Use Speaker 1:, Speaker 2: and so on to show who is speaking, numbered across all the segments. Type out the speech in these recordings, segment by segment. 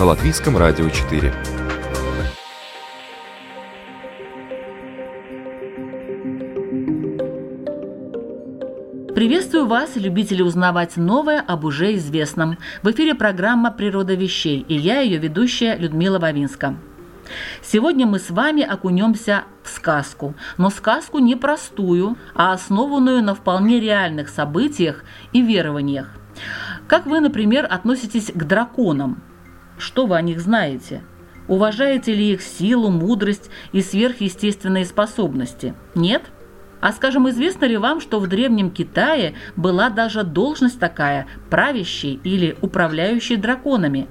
Speaker 1: на Латвийском радио 4.
Speaker 2: Приветствую вас, любители узнавать новое об уже известном. В эфире программа «Природа вещей» и я, ее ведущая Людмила Вавинска. Сегодня мы с вами окунемся в сказку, но сказку не простую, а основанную на вполне реальных событиях и верованиях. Как вы, например, относитесь к драконам – что вы о них знаете? Уважаете ли их силу, мудрость и сверхъестественные способности? Нет? А скажем, известно ли вам, что в Древнем Китае была даже должность такая – правящий или управляющий драконами?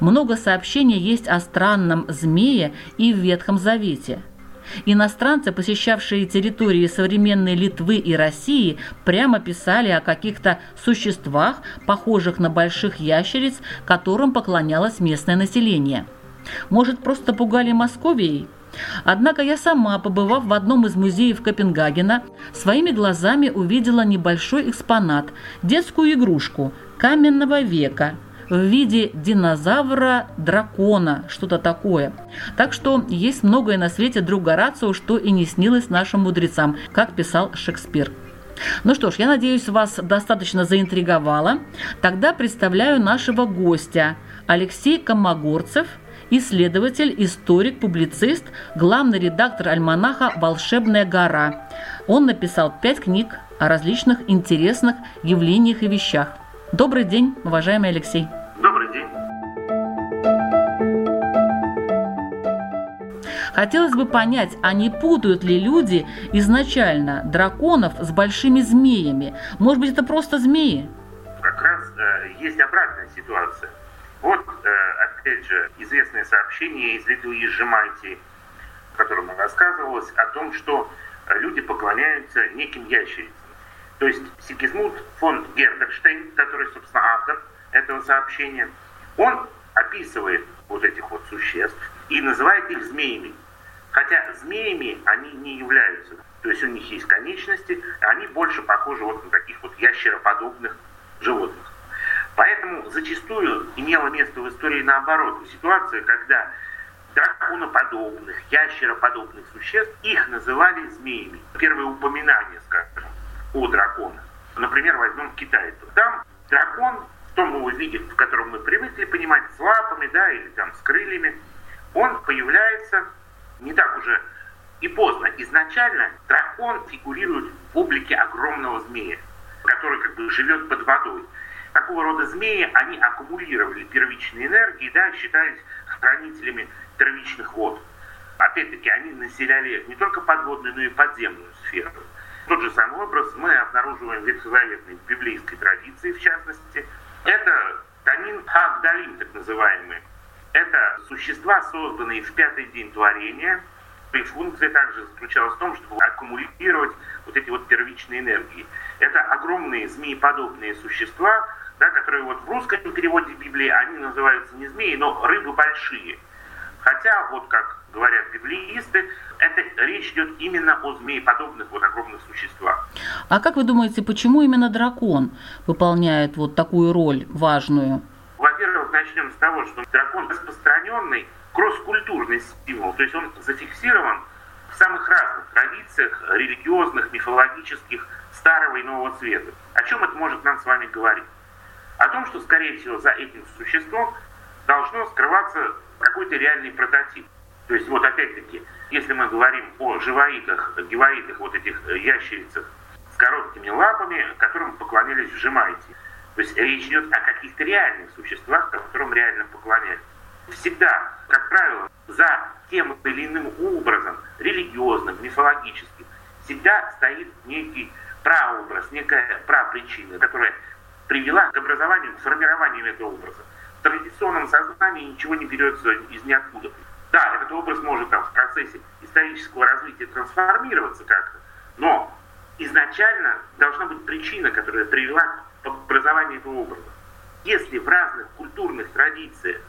Speaker 2: Много сообщений есть о странном змее и в Ветхом Завете – Иностранцы, посещавшие территории современной Литвы и России, прямо писали о каких-то существах, похожих на больших ящериц, которым поклонялось местное население. Может, просто пугали Московией? Однако я сама, побывав в одном из музеев Копенгагена, своими глазами увидела небольшой экспонат – детскую игрушку каменного века – в виде динозавра-дракона, что-то такое. Так что есть многое на свете друг Горацио, что и не снилось нашим мудрецам, как писал Шекспир. Ну что ж, я надеюсь, вас достаточно заинтриговало. Тогда представляю нашего гостя Алексей Комогорцев, исследователь, историк, публицист, главный редактор альманаха «Волшебная гора». Он написал пять книг о различных интересных явлениях и вещах. Добрый день, уважаемый Алексей.
Speaker 3: Добрый день.
Speaker 2: Хотелось бы понять, а не путают ли люди изначально драконов с большими змеями? Может быть, это просто змеи?
Speaker 3: Как раз э, есть обратная ситуация. Вот, э, опять же, известное сообщение из Литвы из Жемайтии, в котором рассказывалось о том, что люди поклоняются неким ящерицам. То есть Сигизмунд фон Герберштейн, который, собственно, автор этого сообщения, он описывает вот этих вот существ и называет их змеями. Хотя змеями они не являются. То есть у них есть конечности, они больше похожи вот на таких вот ящероподобных животных. Поэтому зачастую имело место в истории наоборот. Ситуация, когда драконоподобных, ящероподобных существ, их называли змеями. Первое упоминание, скажем, о драконах. Например, возьмем Китай. Там дракон в том его в котором мы привыкли понимать, с лапами, да, или там с крыльями, он появляется не так уже и поздно. Изначально дракон фигурирует в облике огромного змея, который как бы живет под водой. Такого рода змеи, они аккумулировали первичные энергии, да, считались хранителями первичных вод. Опять-таки, они населяли не только подводную, но и подземную сферу. Тот же самый образ мы обнаруживаем в ветхозаветной библейской традиции, в частности. Это Танин Хагдалим, так называемые. Это существа, созданные в пятый день творения. Их функция также заключалась в том, чтобы аккумулировать вот эти вот первичные энергии. Это огромные змееподобные существа, да, которые вот в русском переводе Библии, они называются не змеи, но рыбы большие. Хотя, вот как говорят библеисты, это речь идет именно о змееподобных вот огромных существах.
Speaker 2: А как вы думаете, почему именно дракон выполняет вот такую роль важную?
Speaker 3: Во-первых, начнем с того, что дракон распространенный кросс-культурный символ, то есть он зафиксирован в самых разных традициях религиозных, мифологических, старого и нового цвета. О чем это может нам с вами говорить? О том, что, скорее всего, за этим существом должно скрываться какой-то реальный прототип. То есть вот опять-таки, если мы говорим о живоидах, гевоидах, вот этих э, ящерицах с короткими лапами, которым поклонялись в Жемайте. То есть речь идет о каких-то реальных существах, которым реально поклонялись. Всегда, как правило, за тем или иным образом, религиозным, мифологическим, всегда стоит некий прообраз, некая прапричина, которая привела к образованию, к формированию этого образа. традиционном сознании ничего не берется из ниоткуда. Да, этот образ может там в процессе исторического развития трансформироваться как-то, но изначально должна быть причина, которая привела к образованию этого образа. Если в разных культурных традициях,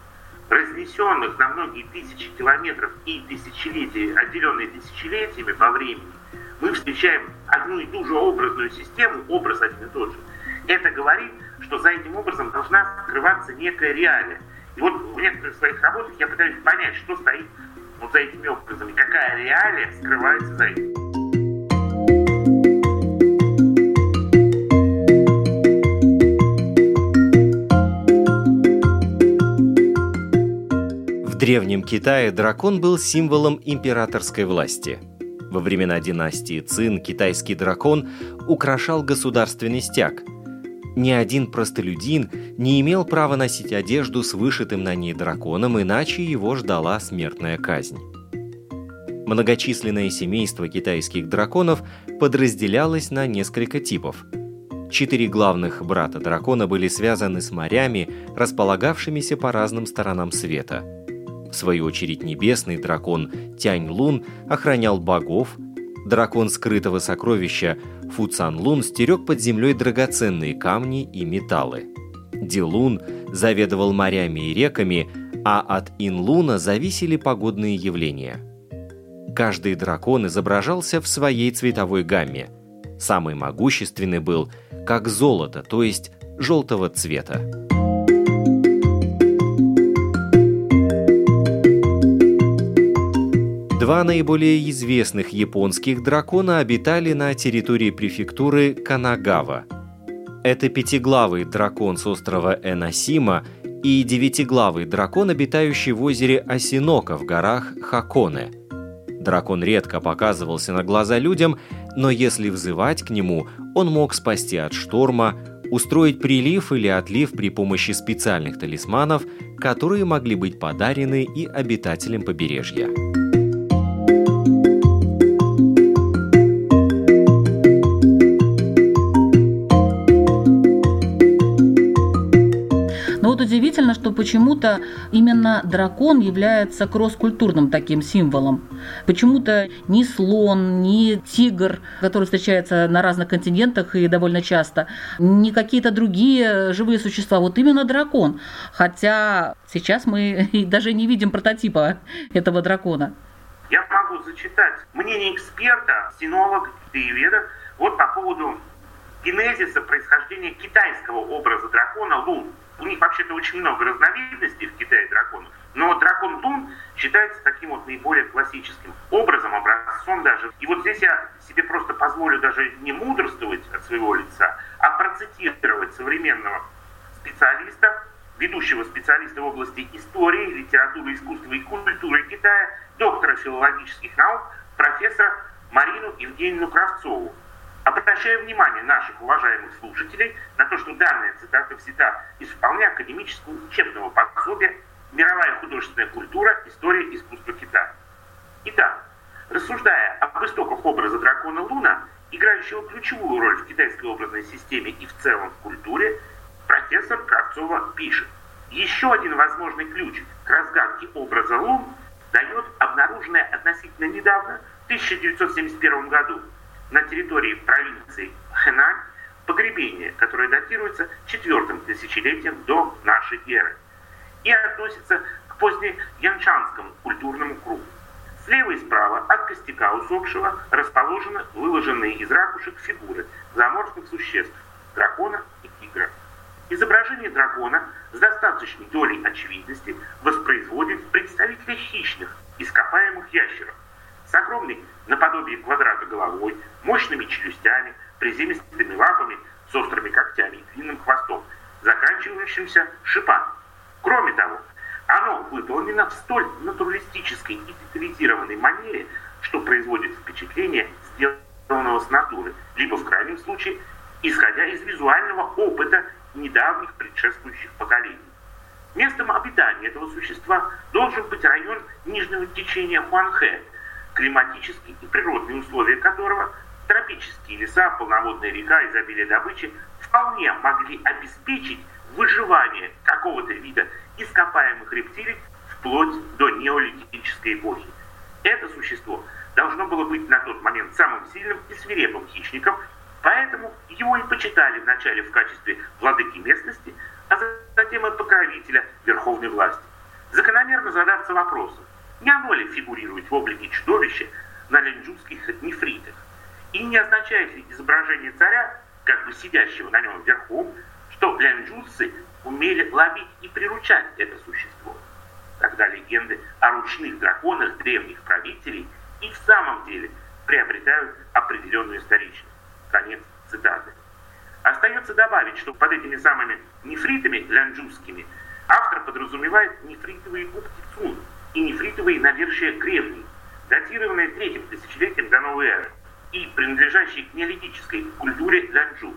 Speaker 3: разнесенных на многие тысячи километров и тысячелетия, отделенные тысячелетиями по времени, мы встречаем одну и ту же образную систему, образ один и тот же, это говорит, что за этим образом должна скрываться некая реалия. И вот в некоторых своих работах я пытаюсь понять, что стоит вот за этими образами, какая реалия скрывается за этим.
Speaker 4: В Древнем Китае дракон был символом императорской власти. Во времена династии Цин китайский дракон украшал государственный стяг – ни один простолюдин не имел права носить одежду с вышитым на ней драконом, иначе его ждала смертная казнь. Многочисленное семейство китайских драконов подразделялось на несколько типов. Четыре главных брата дракона были связаны с морями, располагавшимися по разным сторонам света. В свою очередь небесный дракон Тянь Лун охранял богов, дракон скрытого сокровища Фу Цан Лун стерег под землей драгоценные камни и металлы. Дилун заведовал морями и реками, а от Инлуна зависели погодные явления. Каждый дракон изображался в своей цветовой гамме. Самый могущественный был как золото, то есть желтого цвета. Два наиболее известных японских дракона обитали на территории префектуры Канагава. Это пятиглавый дракон с острова Эносима и девятиглавый дракон, обитающий в озере Осинока в горах Хаконе. Дракон редко показывался на глаза людям, но если взывать к нему, он мог спасти от шторма, устроить прилив или отлив при помощи специальных талисманов, которые могли быть подарены и обитателям побережья.
Speaker 2: Удивительно, что почему-то именно дракон является кросс-культурным таким символом. Почему-то ни слон, ни тигр, который встречается на разных континентах и довольно часто, ни какие-то другие живые существа, вот именно дракон. Хотя сейчас мы даже не видим прототипа этого дракона.
Speaker 3: Я могу зачитать мнение эксперта, синолога, китаеведа, вот по поводу генезиса происхождения китайского образа дракона Лун у них вообще-то очень много разновидностей в Китае драконов, но дракон Дун считается таким вот наиболее классическим образом, образцом даже. И вот здесь я себе просто позволю даже не мудрствовать от своего лица, а процитировать современного специалиста, ведущего специалиста в области истории, литературы, искусства и культуры Китая, доктора филологических наук, профессора Марину Евгеньевну Кравцову, Обращаю внимание наших уважаемых слушателей на то, что данная цитата взята из вполне академического учебного пособия «Мировая художественная культура. История искусства Китая». Итак, рассуждая об истоках образа дракона Луна, играющего ключевую роль в китайской образной системе и в целом в культуре, профессор Кравцова пишет, еще один возможный ключ к разгадке образа Лун дает обнаруженное относительно недавно, в 1971 году, на территории провинции Хэнань погребение, которое датируется четвертым тысячелетием до нашей эры и относится к позднеянчанскому культурному кругу. Слева и справа от костяка усопшего расположены выложенные из ракушек фигуры заморских существ – дракона и тигра. Изображение дракона с достаточной долей очевидности воспроизводит представителя хищных, ископаемых ящеров, с огромной наподобие квадрата головой, мощными челюстями, приземистыми лапами, с острыми когтями и длинным хвостом, заканчивающимся шипами. Кроме того, оно выполнено в столь натуралистической и детализированной манере, что производит впечатление сделанного с натуры, либо в крайнем случае, исходя из визуального опыта недавних предшествующих поколений. Местом обитания этого существа должен быть район нижнего течения Хуанхэ, климатические и природные условия которого, тропические леса, полноводная река, изобилие добычи, вполне могли обеспечить выживание какого-то вида ископаемых рептилий вплоть до неолитической эпохи. Это существо должно было быть на тот момент самым сильным и свирепым хищником, поэтому его и почитали вначале в качестве владыки местности, а затем и покровителя верховной власти. Закономерно задаться вопросом, не оно фигурирует в облике чудовища на ленджутских нефритах? И не означает ли изображение царя, как бы сидящего на нем вверху, что ленджутцы умели ловить и приручать это существо? Тогда легенды о ручных драконах древних правителей и в самом деле приобретают определенную историчность. Конец цитаты. Остается добавить, что под этими самыми нефритами лянджузскими автор подразумевает нефритовые губки Цун и нефритовые навершия гребней, датированные третьим тысячелетием до новой эры и принадлежащие к неолитической культуре лянджу.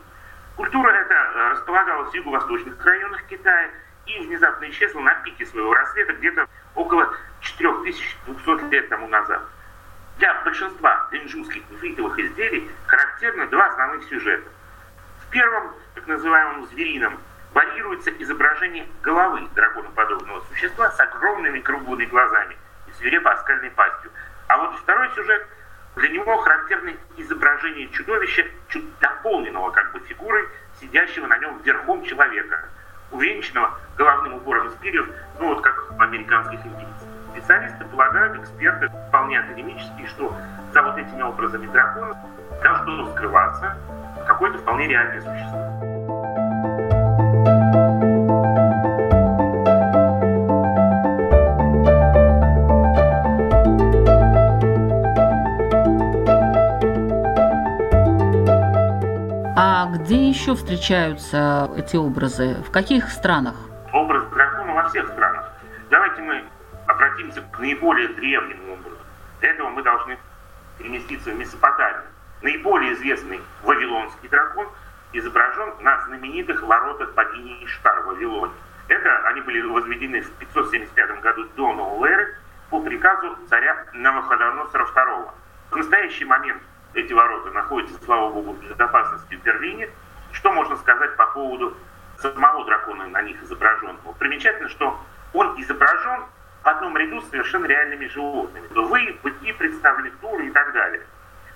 Speaker 3: Культура эта э, располагалась в юго-восточных районах Китая и внезапно исчезла на пике своего рассвета где-то около 4200 лет тому назад. Для большинства линджунских нефритовых изделий характерны два основных сюжета. В первом, так называемом зверином, варьируется изображение головы драконоподобного существа с огромными круглыми глазами и свирепо оскальной пастью. А вот второй сюжет, для него характерны изображение чудовища, чуть дополненного как бы фигурой, сидящего на нем верхом человека, увенчанного головным убором из перьев, ну вот как в американских индейцах. Специалисты полагают, эксперты вполне академические, что за вот этими образами дракона должно скрываться какое-то вполне реальное существо.
Speaker 2: А где еще встречаются эти образы? В каких странах?
Speaker 3: Образ дракона во всех странах. Давайте мы обратимся к наиболее древнему образу. Для этого мы должны переместиться в Месопотамию. Наиболее известный вавилонский дракон изображен на знаменитых воротах богини Иштар в Вавилоне. Это они были возведены в 575 году до новой эры по приказу царя Навуходоносора II. В настоящий момент эти ворота находятся, слава богу, в безопасности в Берлине. Что можно сказать по поводу самого дракона на них изображенного? Примечательно, что он изображен в одном ряду с совершенно реальными животными. Вы, быки, представлены туры и так далее.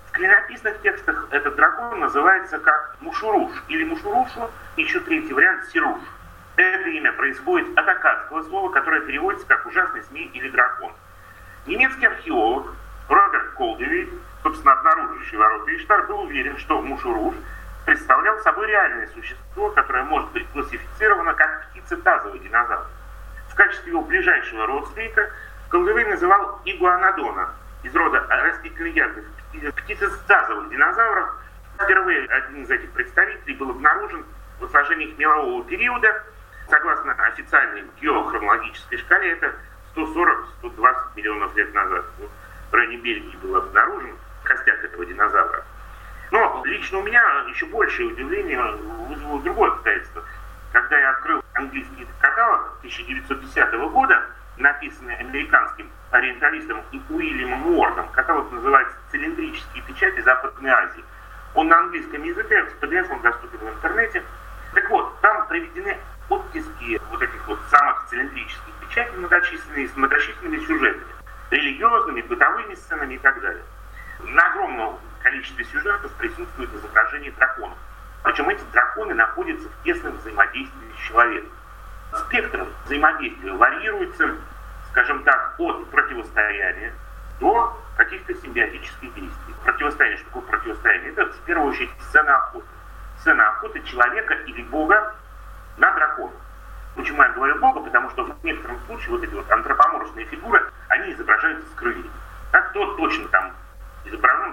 Speaker 3: В клинописных текстах этот дракон называется как Мушуруш или Мушурушу, еще третий вариант Сируш. Это имя происходит от акадского слова, которое переводится как ужасный змей или дракон. Немецкий археолог Роберт Колдевит, собственно, обнаруживший ворота Иштар, был уверен, что Мушуруш представлял собой реальное существо, которое может быть классифицировано как птица-тазовый динозавр. В качестве его ближайшего родственника Колдовей называл игуанодона из рода растительноядных птицестазовых динозавров. Впервые один из этих представителей был обнаружен в сложениях мелового периода. Согласно официальной геохронологической шкале, это 140-120 миллионов лет назад. В районе Бельгии был обнаружен костяк этого динозавра. Но лично у меня еще большее удивление вызвало другое обстоятельство. Когда я открыл английский каталог 1910 года, написанный американским ориенталистом Уильямом Уордом, каталог называется «Цилиндрические печати Западной Азии». Он на английском языке, в PDF он доступен в интернете. Так вот, там приведены оттиски вот этих вот самых цилиндрических печатей многочисленные, с многочисленными сюжетами, религиозными, бытовыми сценами и так далее. На огромном количестве сюжетов присутствует изображение драконов. Причем эти драконы находятся в тесном взаимодействии с человеком. Спектр взаимодействия варьируется, скажем так, от противостояния до каких-то симбиотических действий. Противостояние, что такое противостояние? Это в первую очередь сцена охоты. Сцена охоты человека или бога на дракона. Почему я говорю бога? Потому что в некотором случае вот эти вот антропоморфные фигуры, они изображаются с крыльями. Так кто точно там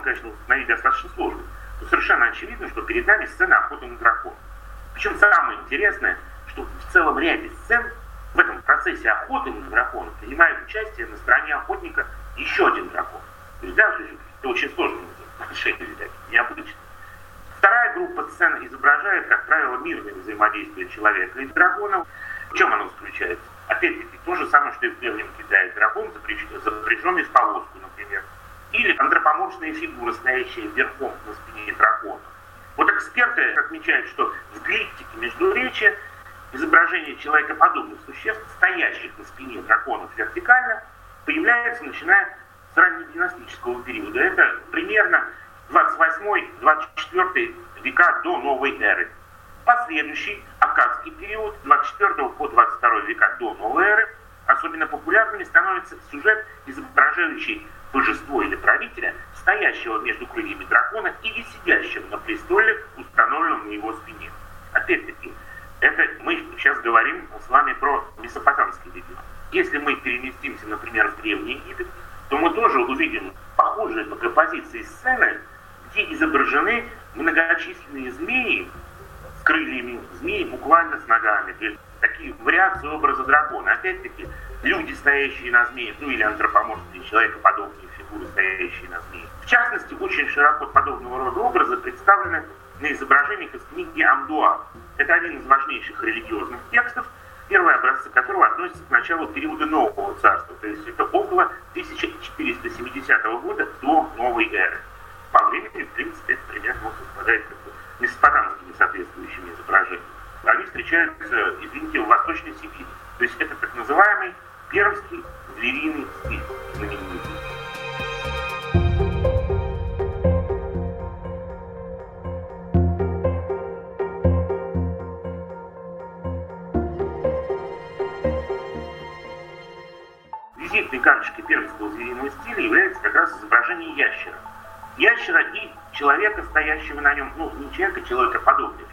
Speaker 3: конечно, установить достаточно сложно то совершенно очевидно, что перед нами сцена охоты на дракона. Причем самое интересное, что в целом ряде сцен в этом процессе охоты на дракона принимает участие на стороне охотника еще один дракон. То есть, да, это очень сложно отношения, необычно. Вторая группа сцен изображает, как правило, мирное взаимодействие человека и дракона. В чем оно заключается? Опять-таки, то же самое, что и в Древнем Китае. Дракон, запряженный в повозку, например. Или антропоморфные фигуры, стоящие верхом на спине дракона. Вот эксперты отмечают, что в гликтике между речи изображение человекоподобных существ, стоящих на спине драконов вертикально, появляется начиная с раннединастического периода. Это примерно 28-24 века до новой эры. Последующий аккадский период 24 по 22 века до новой эры особенно популярными становится сюжет, изображающий божество или правителя, стоящего между крыльями дракона или сидящего на престоле, установленном на его спине. Опять-таки, это мы сейчас говорим с вами про месопотамский регион. Если мы переместимся, например, в Древний Египет, то мы тоже увидим похожие по композиции сцены, где изображены многочисленные змеи с крыльями, змеи буквально с ногами. Такие вариации образа дракона. Опять-таки, люди, стоящие на змее, ну или антропоморфные, человекоподобные фигуры, стоящие на змее. В частности, очень широко подобного рода образы представлены на изображениях из книги Амдуа. Это один из важнейших религиозных текстов, первые образцы которого относятся к началу периода Нового Царства, то есть это около 1470 года до новой эры. По времени, в принципе, это примерно совпадает с месопотамскими соответствующими изображениями. Они встречаются, извините, в Восточной Сибири. То есть это так называемый пермский звериный стиль знаменитый. Визитной карточкой пермского звериного стиля является как раз изображение ящера. Ящера и человека, стоящего на нем, ну, не человека, человека скажем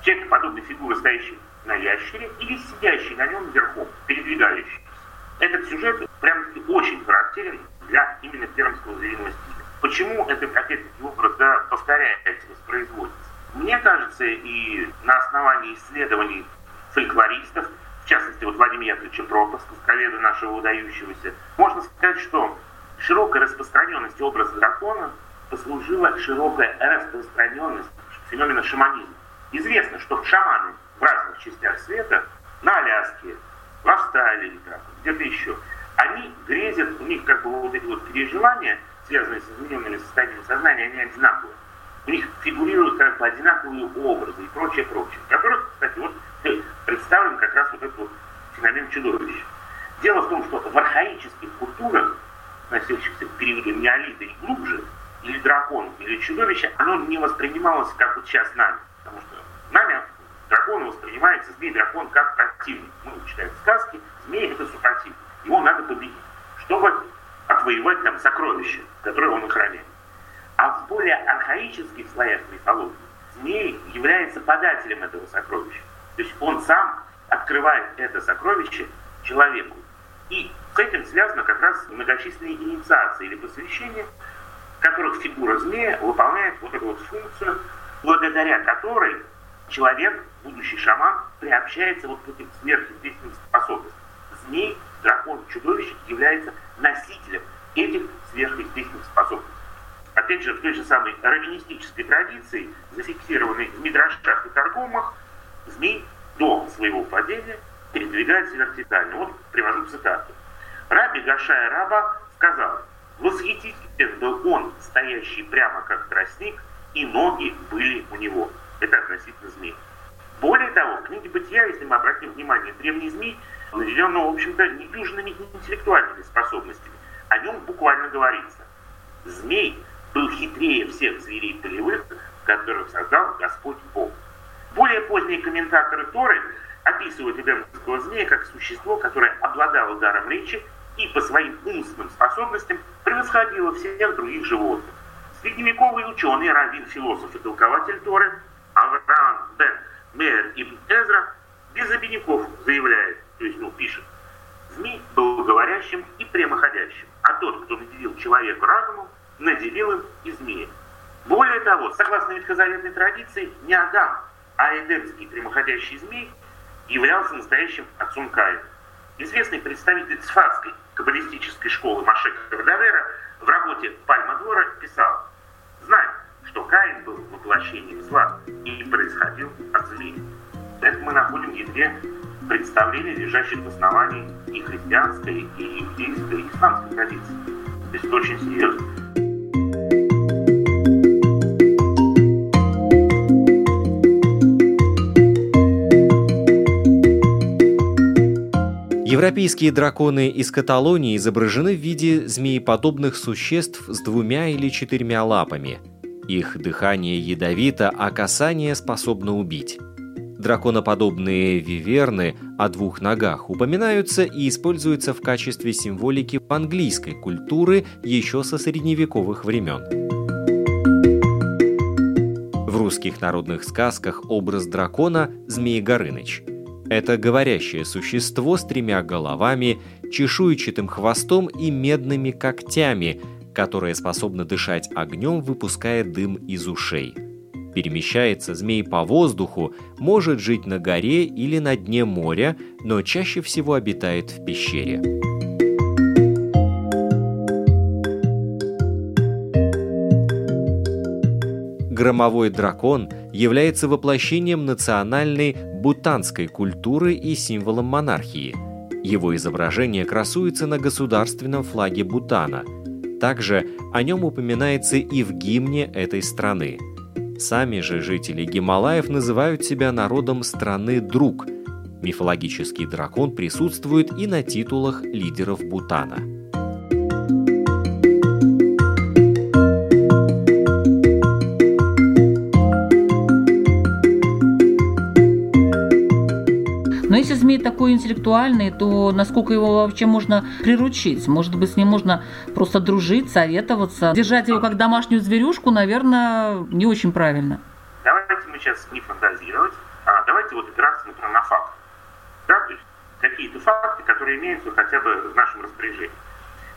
Speaker 3: так. Человека подобной фигуры, стоящей на ящере или сидящий на нем верхом, передвигающийся. Этот сюжет прям очень характерен для именно пермского звериного стиля. Почему это, опять-таки, образ да, повторяется, воспроизводится? Мне кажется, и на основании исследований фольклористов, в частности, вот Владимира Яковлевича Пропа, сказковеда нашего удающегося, можно сказать, что широкая распространенность образа дракона послужила широкая распространенность феномена шаманизма. Известно, что шаманы в разных частях света, на Аляске, в Австралии, где-то еще, они грезят, у них как бы вот эти вот переживания, связанные с измененными состояниями сознания, они одинаковые. У них фигурируют как бы одинаковые образы и прочее, прочее. В которых, кстати, вот представлен как раз вот этот вот феномен чудовища. Дело в том, что в архаических культурах, относящихся к периоду неолита и глубже, или дракон, или чудовище, оно не воспринималось как вот сейчас нами. Дракон воспринимается, змей-дракон, как противник. Мы читаем сказки, змей это супротивник. Его надо победить, чтобы отвоевать там сокровища, которые он охраняет. А в более архаических слоях мифологии змей является подателем этого сокровища. То есть он сам открывает это сокровище человеку. И с этим связано как раз многочисленные инициации или посвящения, в которых фигура змея выполняет вот эту вот функцию, благодаря которой человек, будущий шаман, приобщается вот к этим сверхъестественным способностям. Змей, дракон, чудовище является носителем этих сверхъестественных способностей. Опять же, в той же самой раввинистической традиции, зафиксированной в Мидрашах и Торгумах, змей до своего падения передвигается вертикально. Вот привожу цитату. Раби Гашая Раба сказал, восхитителен был он, стоящий прямо как тростник, и ноги были у него. Это относительно змей. Более того, в книге «Бытия», если мы обратим внимание, древний змей наделен, ну, в общем-то, недюжинными интеллектуальными способностями. О нем буквально говорится. Змей был хитрее всех зверей полевых, которых создал Господь Бог. Более поздние комментаторы Торы описывают эдемского змея как существо, которое обладало даром речи и по своим умственным способностям превосходило всех других животных. Средневековый ученый, раввин, философ и толкователь Торы Авраам бен Мейер ибн Эзра без обиняков заявляет, то есть, ну, пишет, змей был говорящим и прямоходящим, а тот, кто наделил человека разумом, наделил им и змея. Более того, согласно ветхозаветной традиции, не Адам, а эдемский прямоходящий змей являлся настоящим отцом Каина. Известный представитель цфатской каббалистической школы Машека Кардавера в работе «Пальма двора» писал, «Знай, что Каин был воплощением зла и происходил от змеи. Это мы находим в ядре представлений, лежащих в основании и христианской, и иудейской, и исламской традиции. То есть это очень серьезно.
Speaker 4: Европейские драконы из Каталонии изображены в виде змееподобных существ с двумя или четырьмя лапами. Их дыхание ядовито, а касание способно убить. Драконоподобные виверны о двух ногах упоминаются и используются в качестве символики английской культуры еще со средневековых времен. В русских народных сказках образ дракона – Змей Горыныч. Это говорящее существо с тремя головами, чешуйчатым хвостом и медными когтями, которое способно дышать огнем, выпуская дым из ушей – Перемещается змей по воздуху, может жить на горе или на дне моря, но чаще всего обитает в пещере. Громовой дракон является воплощением национальной бутанской культуры и символом монархии. Его изображение красуется на государственном флаге Бутана. Также о нем упоминается и в гимне этой страны – Сами же жители Гималаев называют себя народом страны Друг. Мифологический дракон присутствует и на титулах лидеров Бутана.
Speaker 2: Интеллектуальный, то насколько его вообще можно приручить? Может быть, с ним можно просто дружить, советоваться? Держать его как домашнюю зверюшку, наверное, не очень правильно.
Speaker 3: Давайте мы сейчас не фантазировать, а давайте вот опираться, например, на факты. Да, то есть какие-то факты, которые имеются хотя бы в нашем распоряжении.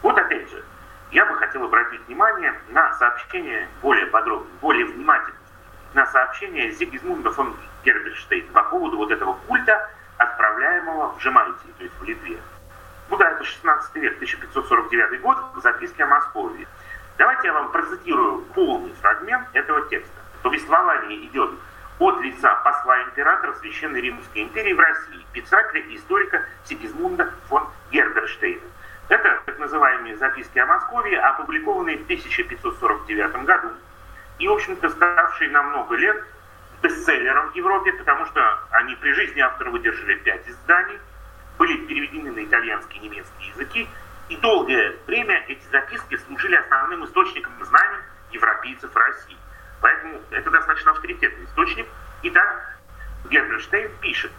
Speaker 3: Вот опять же, я бы хотел обратить внимание на сообщение более подробно, более внимательно, на сообщение Зигизмунда фон Герберштейна по поводу вот этого культа отправляемого в Жемайтии, то есть в Литве. Ну да, это 16 век, 1549 год, в записке о Москве. Давайте я вам процитирую полный фрагмент этого текста. Повествование идет от лица посла императора Священной Римской империи в России, писателя и историка Сигизмунда фон Герберштейна. Это так называемые записки о Москве, опубликованные в 1549 году и, в общем-то, ставшие на много лет бестселлером в Европе, потому что они при жизни автора выдержали пять изданий, были переведены на итальянский и немецкий языки, и долгое время эти записки служили основным источником знаний европейцев России. Поэтому это достаточно авторитетный источник. Итак, Герберштейн пишет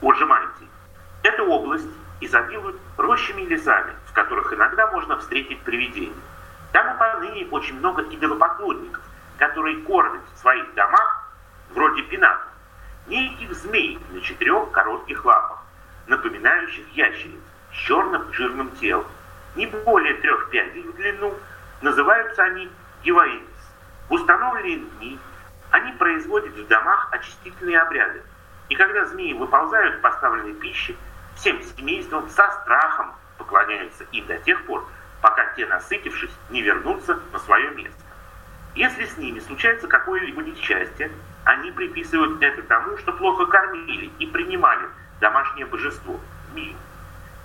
Speaker 3: о Жемантии. Эта область изобилует рощами и лесами, в которых иногда можно встретить привидения. Там и поныне очень много идолопоклонников, которые кормят в своих домах вроде пинатов, неких змей на четырех коротких лапах, напоминающих ящериц с черным жирным телом, не более трех пядей в длину, называются они гиваидис. В установленные дни они производят в домах очистительные обряды, и когда змеи выползают поставленной пище, всем семейством со страхом поклоняются им до тех пор, пока те, насытившись, не вернутся на свое место. Если с ними случается какое-либо несчастье, они приписывают это тому, что плохо кормили и принимали домашнее божество – змею.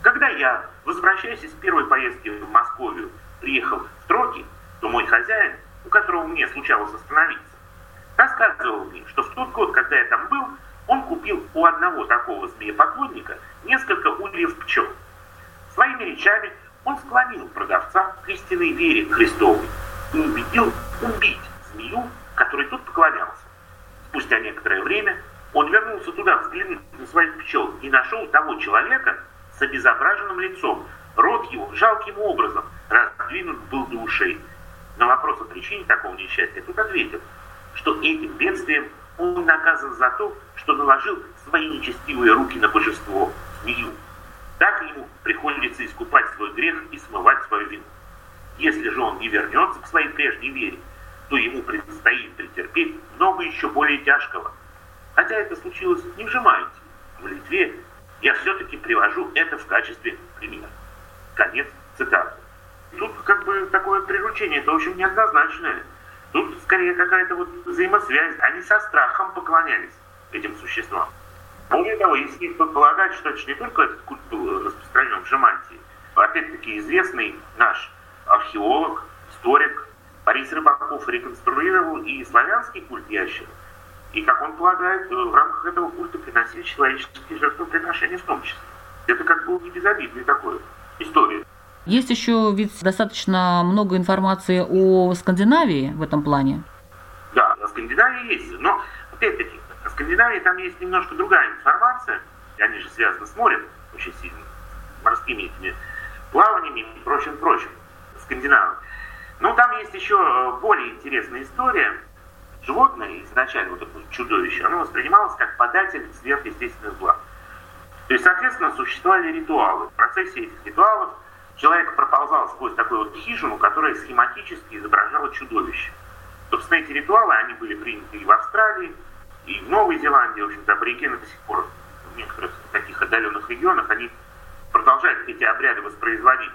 Speaker 3: Когда я, возвращаясь из первой поездки в Московию, приехал в Троки, то мой хозяин, у которого мне случалось остановиться, рассказывал мне, что в тот год, когда я там был, он купил у одного такого змеепоклонника несколько ульев пчел. Своими речами он склонил продавца к истинной вере Христовой и убедил убить змею, которой тут поклонялся. Спустя некоторое время он вернулся туда взглянуть на своих пчел и нашел того человека с обезображенным лицом. Рот его жалким образом раздвинут был до ушей. На вопрос о причине такого несчастья тут ответил, что этим бедствием он наказан за то, что наложил свои нечестивые руки на божество, змею. Так ему приходится искупать свой грех и смывать свою вину. Если же он не вернется к своей прежней вере, то ему предстоит претерпеть много еще более тяжкого. Хотя это случилось не в Жемайте, в Литве, я все-таки привожу это в качестве примера. Конец цитаты. Тут как бы такое приручение, это очень неоднозначное. Тут скорее какая-то вот взаимосвязь. Они со страхом поклонялись этим существам. Более того, если предполагать, что это не только этот культ был распространен в Жемантии, опять-таки известный наш археолог, историк Борис Рыбаков реконструировал и славянский культ ящеров, и, как он полагает, в рамках этого культа приносили человеческие жертвоприношения в том числе. Это как бы не безобидный такой история.
Speaker 2: Есть еще ведь достаточно много информации о Скандинавии в этом плане.
Speaker 3: Да, о Скандинавии есть, но опять-таки, о Скандинавии там есть немножко другая информация, и они же связаны с морем очень сильно, морскими этими плаваниями и прочим-прочим, скандинавы. Но там есть еще э, более интересная история. Животное изначально, вот это чудовище, оно воспринималось как податель сверхъестественных благ. То есть, соответственно, существовали ритуалы. В процессе этих ритуалов человек проползал сквозь такую вот хижину, которая схематически изображала чудовище. Собственно, эти ритуалы, они были приняты и в Австралии, и в Новой Зеландии, в общем-то, аборигены до сих пор в некоторых таких отдаленных регионах, они продолжают эти обряды воспроизводить.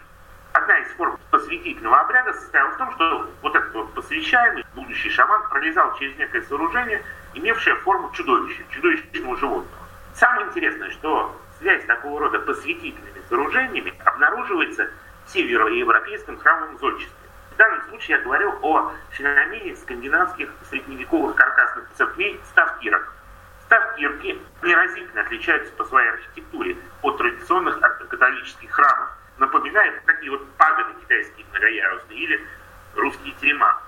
Speaker 3: Одна из форм посвятительного обряда состояла в том, что вот этот вот посвящаемый, будущий шаман, пролезал через некое сооружение, имевшее форму чудовища, чудовищного животного. Самое интересное, что связь такого рода посвятительными сооружениями обнаруживается в североевропейском храмовом зодчестве. В данном случае я говорю о феномене скандинавских средневековых каркасных церквей ставкирок. Ставкирки неразительно отличаются по своей архитектуре от традиционных католических храмов, напоминая такие вот пагоды китайские многоярусные или русские терема.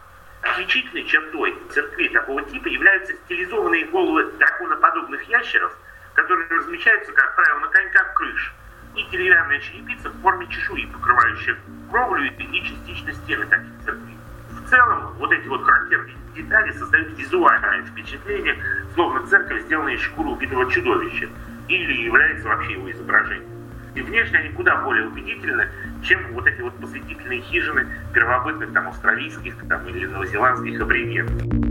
Speaker 3: Отличительной чертой церквей такого типа являются стилизованные головы драконоподобных ящеров – которые размещаются, как правило, на коньках крыш, и деревянная черепица в форме чешуи, покрывающая кровлю и частично стены таких церквей. В целом, вот эти вот характерные детали создают визуальное впечатление, словно церковь сделана из шкуры убитого чудовища, или является вообще его изображением. И внешне они куда более убедительны, чем вот эти вот посвятительные хижины первобытных там австралийских там, или новозеландских аборигенов.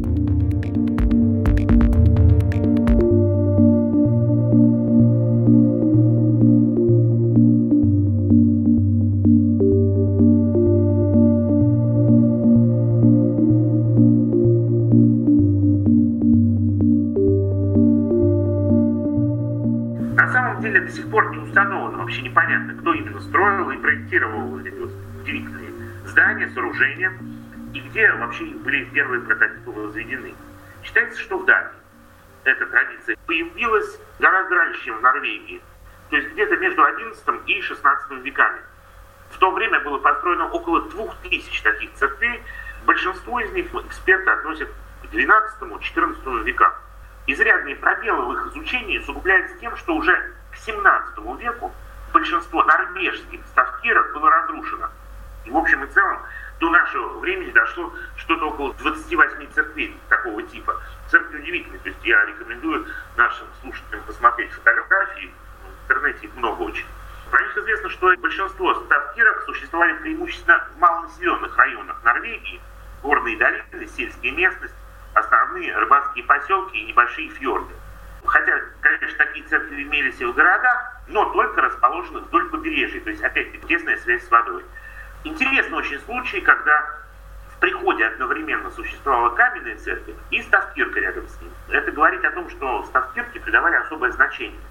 Speaker 3: Здания, сооружения, и где вообще были первые прототипы возведены. Считается, что в Дании эта традиция появилась гораздо раньше, чем в Норвегии, то есть где-то между 11 и 16 веками. В то время было построено около двух тысяч таких церквей, большинство из них эксперты относят к 12-14 векам. Изрядные пробелы в их изучении усугубляются тем, что уже к 17 веку большинство норвежских ставкиров было разрушено. В общем и целом до нашего времени дошло что-то около 28 церквей такого типа. Церкви удивительные, то есть я рекомендую нашим слушателям посмотреть фотографии, в интернете их много очень. Про них известно, что большинство ставкиров существовали преимущественно в малонаселенных районах Норвегии, горные долины, сельские местности, основные рыбацкие поселки и небольшие фьорды. Хотя, конечно, такие церкви имелись и в городах, но только расположенных вдоль побережья, то есть, опять-таки, тесная связь с водой. Интересный очень случай, когда в приходе одновременно существовала каменная церковь и ставкирка рядом с ним. Это говорит о том, что ставкирке придавали особое значение.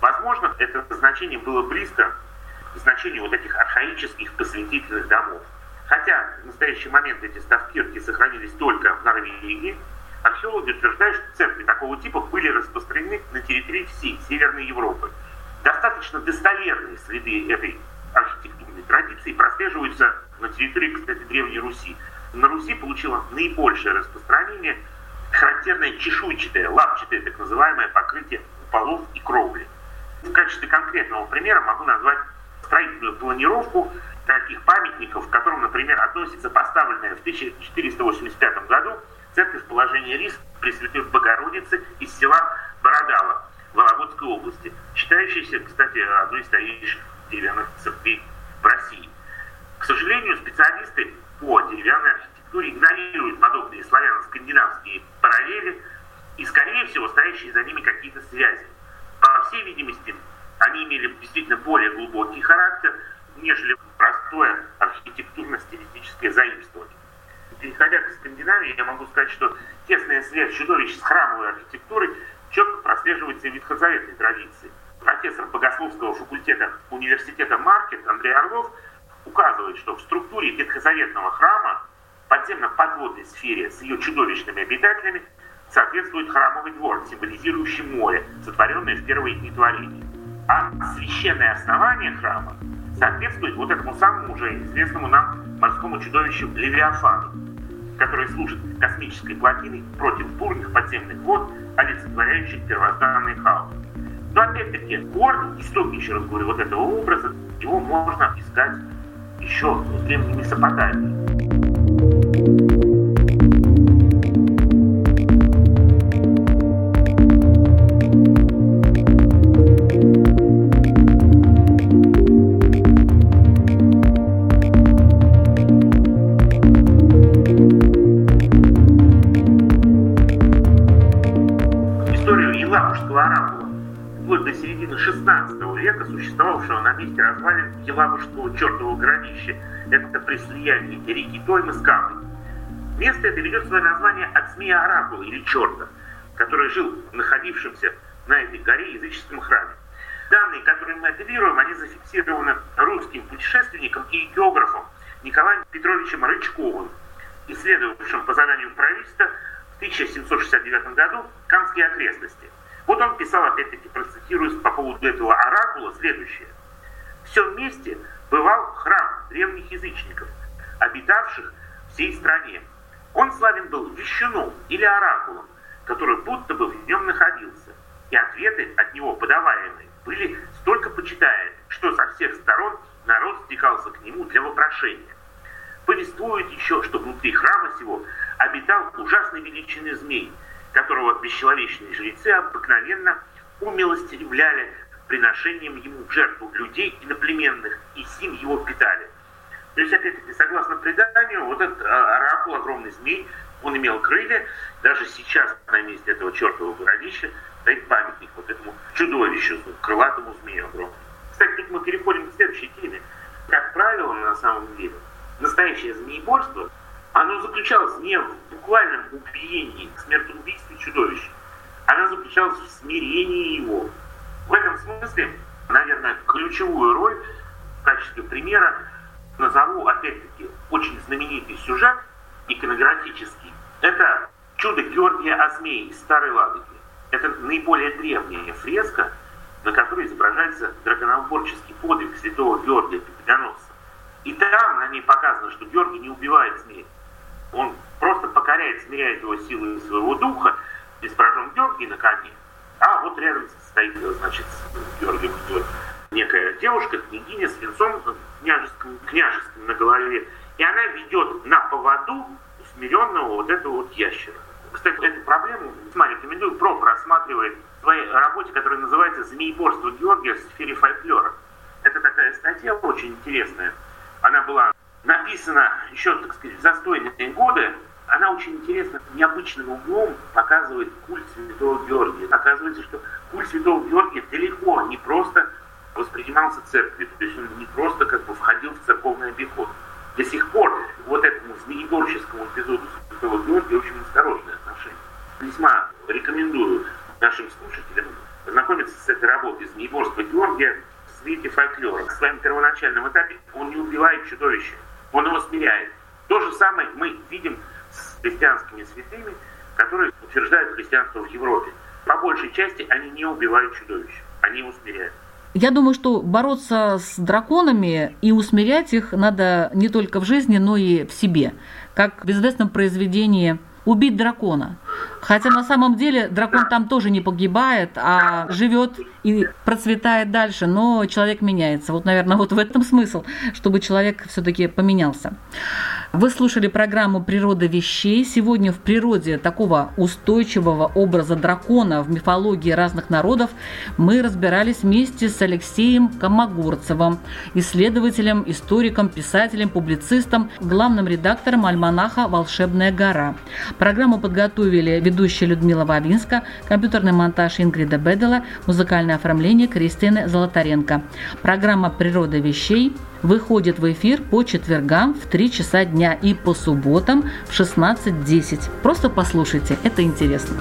Speaker 3: Возможно, это значение было близко к значению вот этих архаических посвятительных домов. Хотя в настоящий момент эти ставкирки сохранились только в Норвегии, Археологи утверждают, что церкви такого типа были распространены на территории всей Северной Европы. Достаточно достоверные следы этой архитектурной традиции прослеживаются на территории, кстати, Древней Руси. На Руси получила наибольшее распространение характерное чешуйчатое, лапчатое так называемое покрытие полов и кровли. В качестве конкретного примера могу назвать строительную планировку таких памятников, к которым, например, относится поставленная в 1485 году церковь положения рис Пресвятой Богородицы из села Бородало Вологодской области, считающаяся, кстати, одной из старейших деревянных церквей в России. К сожалению, специалисты по деревянной архитектуре игнорируют подобные славяно-скандинавские параллели и, скорее всего, стоящие за ними какие-то связи. По всей видимости, они имели действительно более глубокий характер, нежели простое архитектурно-стилистическое заимствование переходя к Скандинавии, я могу сказать, что тесная связь чудовищ с храмовой архитектурой четко прослеживается в ветхозаветной традиции. Профессор богословского факультета университета Маркет Андрей Орлов указывает, что в структуре ветхозаветного храма подземно-подводной сфере с ее чудовищными обитателями соответствует храмовый двор, символизирующий море, сотворенное в первые дни творения. А священное основание храма соответствует вот этому самому уже известному нам морскому чудовищу Левиафану, который служит космической плотиной против бурных подземных вод, олицетворяющих первозданный хаос. Но опять-таки, корни, истоки, еще раз говорю, вот этого образа, его можно искать еще в древней Месопотамии. Века существовавшего на месте развалин Елабужского чертового городища. Это при слиянии реки Тоймы с Камой. Место это ведет свое название от змея Оракула или черта, который жил в находившемся на этой горе языческом храме. Данные, которые мы апеллируем, они зафиксированы русским путешественником и географом Николаем Петровичем Рычковым, исследовавшим по заданию правительства в 1769 году Камские окрестности. Вот он писал, опять-таки, процитирую по поводу этого оракула следующее. Все вместе бывал храм древних язычников, обитавших всей стране. Он славен был вещуном или оракулом, который будто бы в нем находился, и ответы от него подаваемые были столько почитаемы, что со всех сторон народ стекался к нему для вопрошения. Повествует еще, что внутри храма сего обитал ужасной величины змей, которого бесчеловечные жрецы обыкновенно умилостивляли приношением ему в жертву людей иноплеменных, и сим его питали. То есть, опять-таки, согласно преданию, вот этот а, оракул, огромный змей, он имел крылья. Даже сейчас на месте этого чертового городища стоит памятник вот этому чудовищу, крылатому змею огромному. Кстати, тут мы переходим к следующей теме. Как правило, на самом деле, настоящее змееборство – оно заключалось не в буквальном убиении, смертоубийстве чудовища. Оно заключалось в смирении его. В этом смысле, наверное, ключевую роль в качестве примера назову, опять-таки, очень знаменитый сюжет иконографический. Это чудо Георгия Осмеи из Старой Ладоги. Это наиболее древняя фреска, на которой изображается драконоуборческий подвиг святого Георгия Победоносца. И там на ней показано, что Георгий не убивает змея, он просто покоряет, смиряет его силой своего духа, изображен Георгий на коне, а вот рядом стоит, значит, Георгием идет некая девушка, княгиня с венцом княжеским, княжеским на голове, и она ведет на поводу усмиренного вот этого вот ящера. Кстати, эту проблему весьма рекомендую, про просматривает в своей работе, которая называется «Змееборство Георгия в сфере фольклора». Это такая статья очень интересная. Она была написана еще, так сказать, в застойные годы, она очень интересно, необычным углом показывает культ Святого Георгия. Оказывается, что культ Святого Георгия далеко не просто воспринимался церковью, то есть он не просто как бы входил в церковный обиход. До сих пор вот этому змееборческому эпизоду Святого Георгия очень осторожное отношение. Весьма рекомендую нашим слушателям познакомиться с этой работой «Змееборство Георгия» в свете фольклора. В своем первоначальном этапе он не убивает чудовище, он его смиряет. То же самое мы видим с христианскими святыми, которые утверждают христианство в Европе. По большей части они не убивают чудовищ, они его смиряют.
Speaker 2: Я думаю, что бороться с драконами и усмирять их надо не только в жизни, но и в себе. Как в известном произведении «Убить дракона». Хотя на самом деле дракон там тоже не погибает, а живет и процветает дальше, но человек меняется. Вот, наверное, вот в этом смысл, чтобы человек все-таки поменялся. Вы слушали программу «Природа вещей». Сегодня в природе такого устойчивого образа дракона в мифологии разных народов мы разбирались вместе с Алексеем Комогорцевым, исследователем, историком, писателем, публицистом, главным редактором альманаха «Волшебная гора». Программу подготовили ведущая Людмила Вавинска, компьютерный монтаж Ингрида Бедела, музыкальное оформление Кристины Золотаренко. Программа «Природа вещей» выходит в эфир по четвергам в 3 часа дня и по субботам в 16.10. Просто послушайте, это интересно.